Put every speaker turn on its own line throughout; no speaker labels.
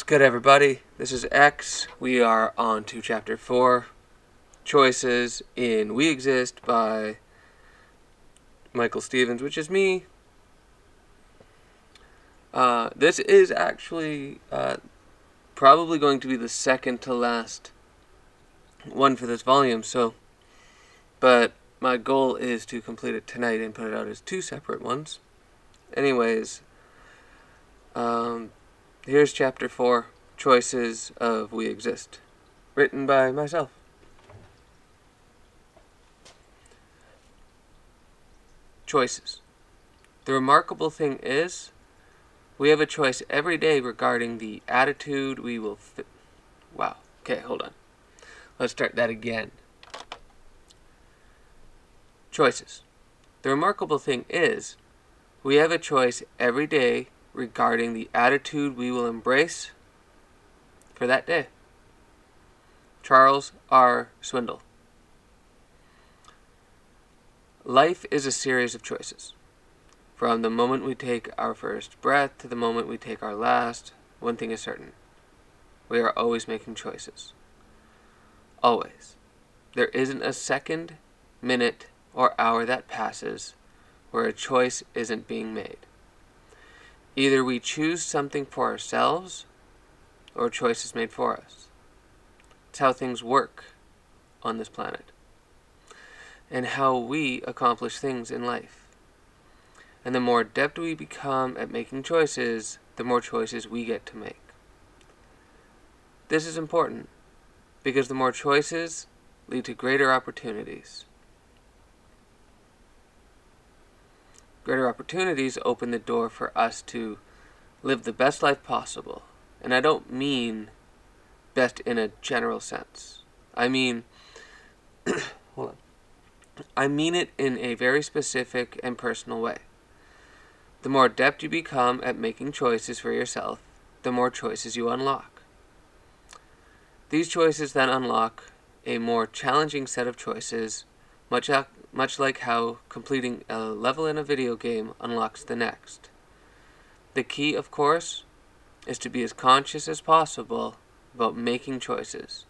What's good, everybody? This is X. We are on to chapter 4 Choices in We Exist by Michael Stevens, which is me. Uh, this is actually uh, probably going to be the second to last one for this volume, so. But my goal is to complete it tonight and put it out as two separate ones. Anyways, um, here's chapter 4 Choices of We Exist, written by myself. Choices. The remarkable thing is, we have a choice every day regarding the attitude we will. Wow. Okay, hold on. Let's start that again. Choices. The remarkable thing is, we have a choice every day regarding the attitude we will embrace for that day. Charles R. Swindoll. Life is a series of choices. From the moment we take our first breath to the moment we take our last, one thing is certain. We are always making choices. Always. There isn't a second, minute, or hour that passes where a choice isn't being made. Either we choose something for ourselves or a choice is made for us. It's how things work on this planet and how we accomplish things in life. And the more adept we become at making choices, the more choices we get to make. This is important because the more choices lead to greater opportunities. Greater opportunities open the door for us to live the best life possible. And I don't mean best in a general sense. I mean, hold on. I mean it in a very specific and personal way. The more adept you become at making choices for yourself, the more choices you unlock. These choices then unlock a more challenging set of choices, much, much like how completing a level in a video game unlocks the next. The key, of course, is to be as conscious as possible about making choices.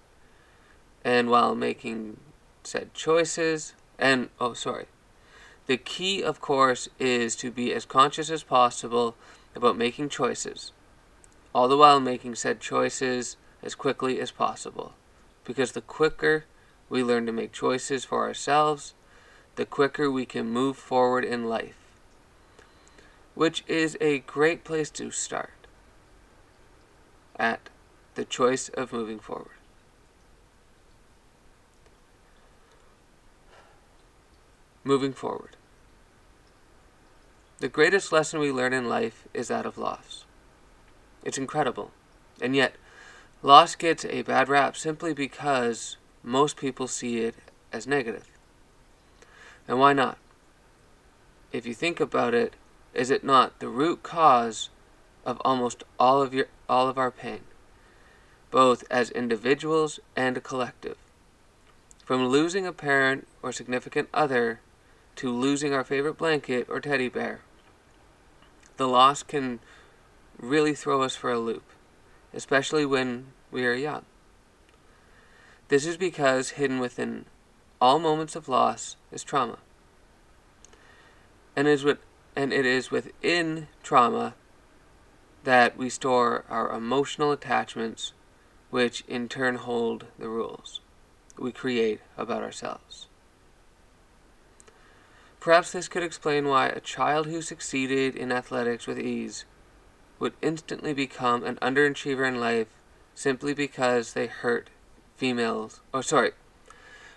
And while making said choices, and oh, sorry. The key, of course, is to be as conscious as possible about making choices, all the while making said choices as quickly as possible. Because the quicker we learn to make choices for ourselves, the quicker we can move forward in life. Which is a great place to start at the choice of moving forward. Moving forward. The greatest lesson we learn in life is that of loss. It's incredible. And yet, loss gets a bad rap simply because most people see it as negative. And why not? If you think about it, is it not the root cause of almost all of your all of our pain, both as individuals and a collective? From losing a parent or significant other to losing our favorite blanket or teddy bear. The loss can really throw us for a loop, especially when we are young. This is because hidden within all moments of loss is trauma. And, is with, and it is within trauma that we store our emotional attachments, which in turn hold the rules we create about ourselves. Perhaps this could explain why a child who succeeded in athletics with ease would instantly become an underachiever in life simply because they hurt females. Or, sorry.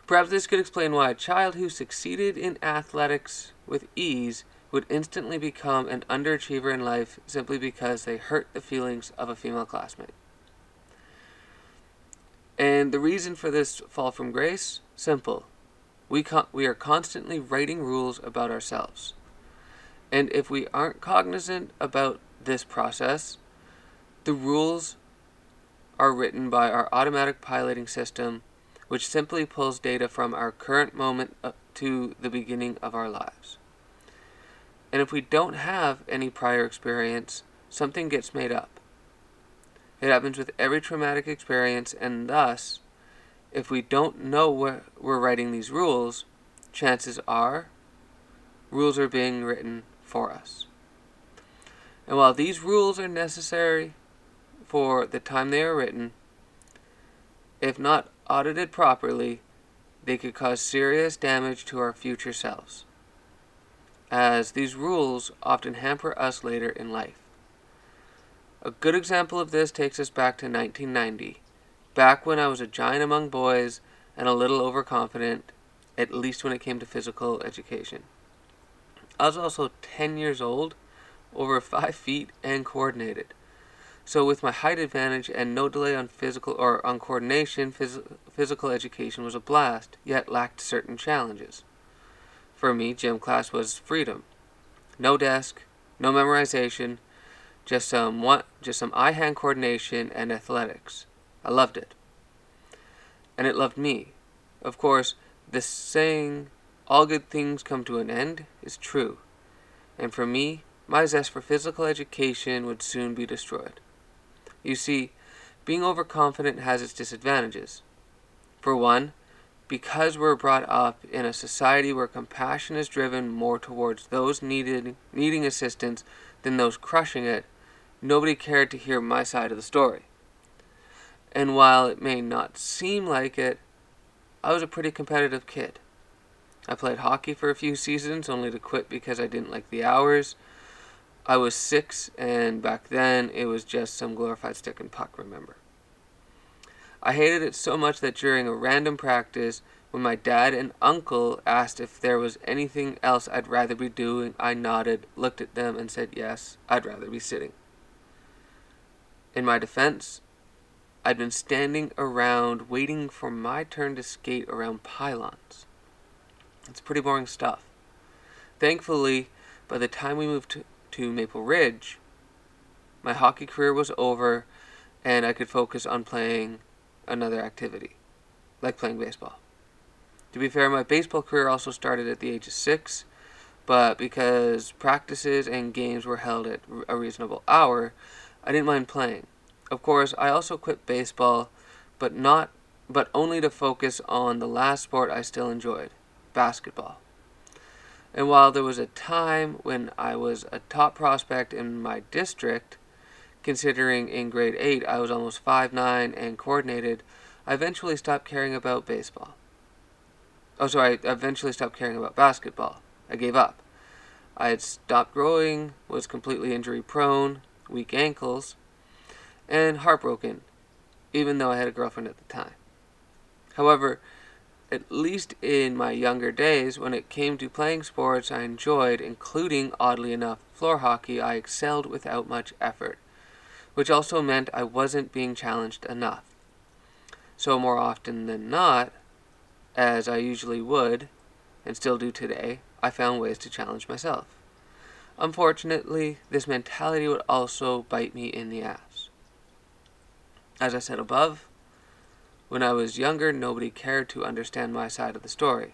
Perhaps this could explain why a child who succeeded in athletics with ease would instantly become an underachiever in life simply because they hurt the feelings of a female classmate. And the reason for this fall from grace? Simple. We, con- we are constantly writing rules about ourselves. And if we aren't cognizant about this process, the rules are written by our automatic piloting system, which simply pulls data from our current moment up to the beginning of our lives. And if we don't have any prior experience, something gets made up. It happens with every traumatic experience, and thus, if we don't know where we're writing these rules, chances are rules are being written for us. And while these rules are necessary for the time they are written, if not audited properly, they could cause serious damage to our future selves, as these rules often hamper us later in life. A good example of this takes us back to 1990, back when I was a giant among boys and a little overconfident, at least when it came to physical education. I was also 10 years old, over 5 feet, and coordinated. So, with my height advantage and no delay on physical or on coordination, phys- physical education was a blast, yet lacked certain challenges. For me, gym class was freedom. No desk, no memorization, just some one, just some eye-hand coordination and athletics. I loved it. And it loved me. Of course, the saying all good things come to an end is true. And for me, my zest for physical education would soon be destroyed. You see, being overconfident has its disadvantages. For one, because we're brought up in a society where compassion is driven more towards those needed, needing assistance than those crushing it, nobody cared to hear my side of the story. And while it may not seem like it, I was a pretty competitive kid. I played hockey for a few seasons only to quit because I didn't like the hours I was six, and back then it was just some glorified stick and puck, remember. I hated it so much that during a random practice, when my dad and uncle asked if there was anything else I'd rather be doing, I nodded, looked at them, and said, Yes, I'd rather be sitting. In my defense, I'd been standing around waiting for my turn to skate around pylons. It's pretty boring stuff. Thankfully, by the time we moved to, to Maple Ridge, my hockey career was over and I could focus on playing another activity, like playing baseball. To be fair, my baseball career also started at the age of six, but because practices and games were held at a reasonable hour, I didn't mind playing. Of course, I also quit baseball, but not but only to focus on the last sport I still enjoyed, basketball. And while there was a time when I was a top prospect in my district, considering in grade 8 I was almost 5'9 and coordinated, I eventually stopped caring about baseball. Oh, sorry, I eventually stopped caring about basketball. I gave up. I had stopped growing, was completely injury prone, weak ankles, and heartbroken, even though I had a girlfriend at the time. However, at least in my younger days, when it came to playing sports I enjoyed, including, oddly enough, floor hockey, I excelled without much effort, which also meant I wasn't being challenged enough. So, more often than not, as I usually would, and still do today, I found ways to challenge myself. Unfortunately, this mentality would also bite me in the ass. As I said above, when I was younger, nobody cared to understand my side of the story.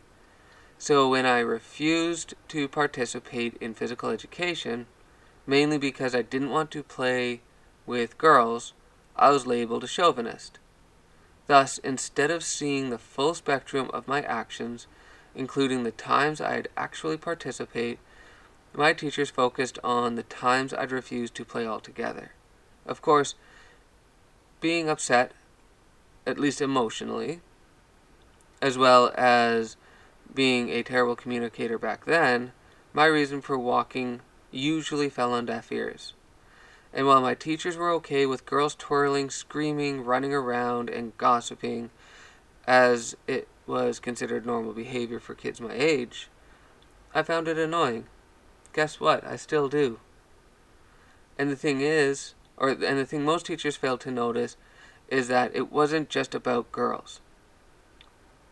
So when I refused to participate in physical education, mainly because I didn't want to play with girls, I was labeled a chauvinist. Thus, instead of seeing the full spectrum of my actions, including the times I'd actually participate, my teachers focused on the times I'd refused to play altogether. Of course, being upset at least emotionally, as well as being a terrible communicator back then, my reason for walking usually fell on deaf ears. And while my teachers were okay with girls twirling, screaming, running around, and gossiping, as it was considered normal behavior for kids my age, I found it annoying. Guess what? I still do. And the thing is, or and the thing most teachers fail to notice is that it wasn't just about girls.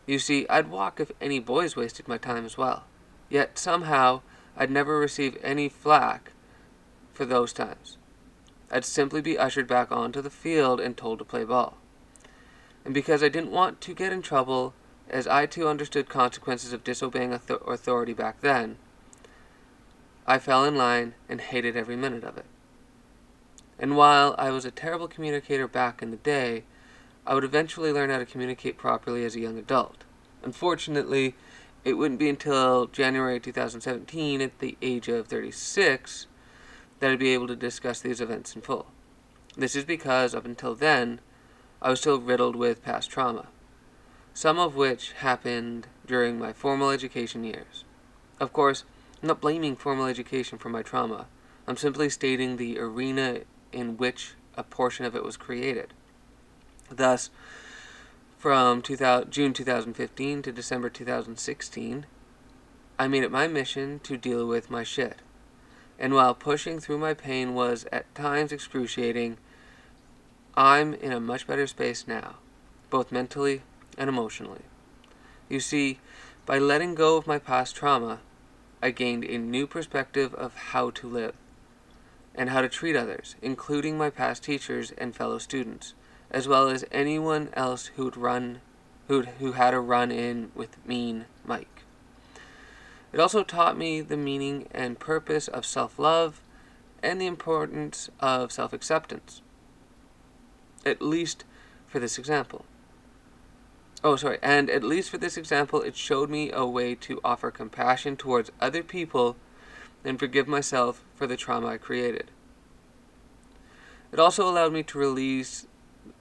You see, I'd walk if any boys wasted my time as well. Yet somehow I'd never receive any flack for those times. I'd simply be ushered back onto the field and told to play ball. And because I didn't want to get in trouble, as I too understood consequences of disobeying authority back then, I fell in line and hated every minute of it. And while I was a terrible communicator back in the day, I would eventually learn how to communicate properly as a young adult. Unfortunately, it wouldn't be until January 2017, at the age of 36, that I'd be able to discuss these events in full. This is because up until then, I was still riddled with past trauma, some of which happened during my formal education years. Of course, I'm not blaming formal education for my trauma. I'm simply stating the arena in which a portion of it was created. Thus, from 2000, June 2015 to December 2016, I made it my mission to deal with my shit. And while pushing through my pain was at times excruciating, I'm in a much better space now, both mentally and emotionally. You see, by letting go of my past trauma, I gained a new perspective of how to live and how to treat others, including my past teachers and fellow students as well as anyone else who'd run who'd, who had a run in with mean Mike. It also taught me the meaning and purpose of self-love and the importance of self-acceptance. At least for this example. Oh, sorry, and at least for this example, it showed me a way to offer compassion towards other people and forgive myself for the trauma I created. It also allowed me to release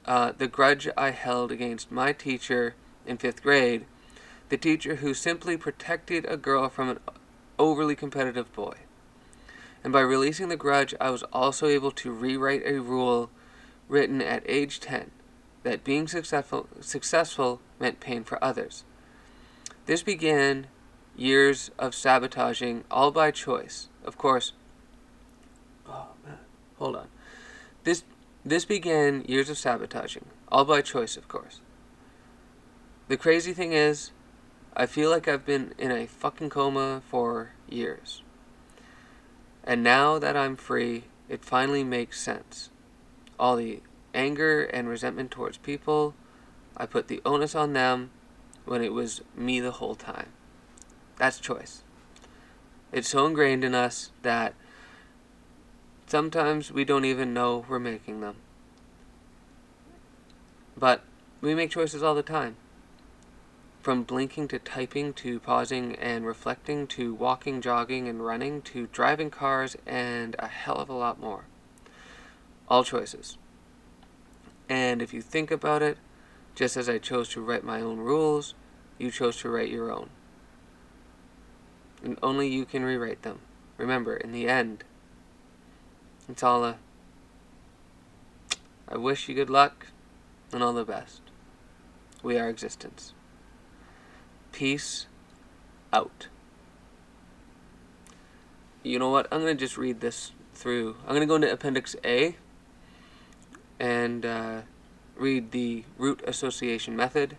uh, the grudge I held against my teacher in fifth grade, the teacher who simply protected a girl from an overly competitive boy. And by releasing the grudge, I was also able to rewrite a rule written at age 10 that being successful, successful meant pain for others. This began years of sabotaging, all by choice. Of course, oh man, hold on. This this began years of sabotaging, all by choice, of course. The crazy thing is, I feel like I've been in a fucking coma for years. And now that I'm free, it finally makes sense. All the anger and resentment towards people, I put the onus on them when it was me the whole time. That's choice. It's so ingrained in us that Sometimes we don't even know we're making them. But we make choices all the time. From blinking to typing to pausing and reflecting to walking, jogging, and running to driving cars and a hell of a lot more. All choices. And if you think about it, just as I chose to write my own rules, you chose to write your own. And only you can rewrite them. Remember, in the end, it's all a. I wish you good luck and all the best. We are existence. Peace out. You know what? I'm going to just read this through. I'm going to go into Appendix A and uh, read the root association method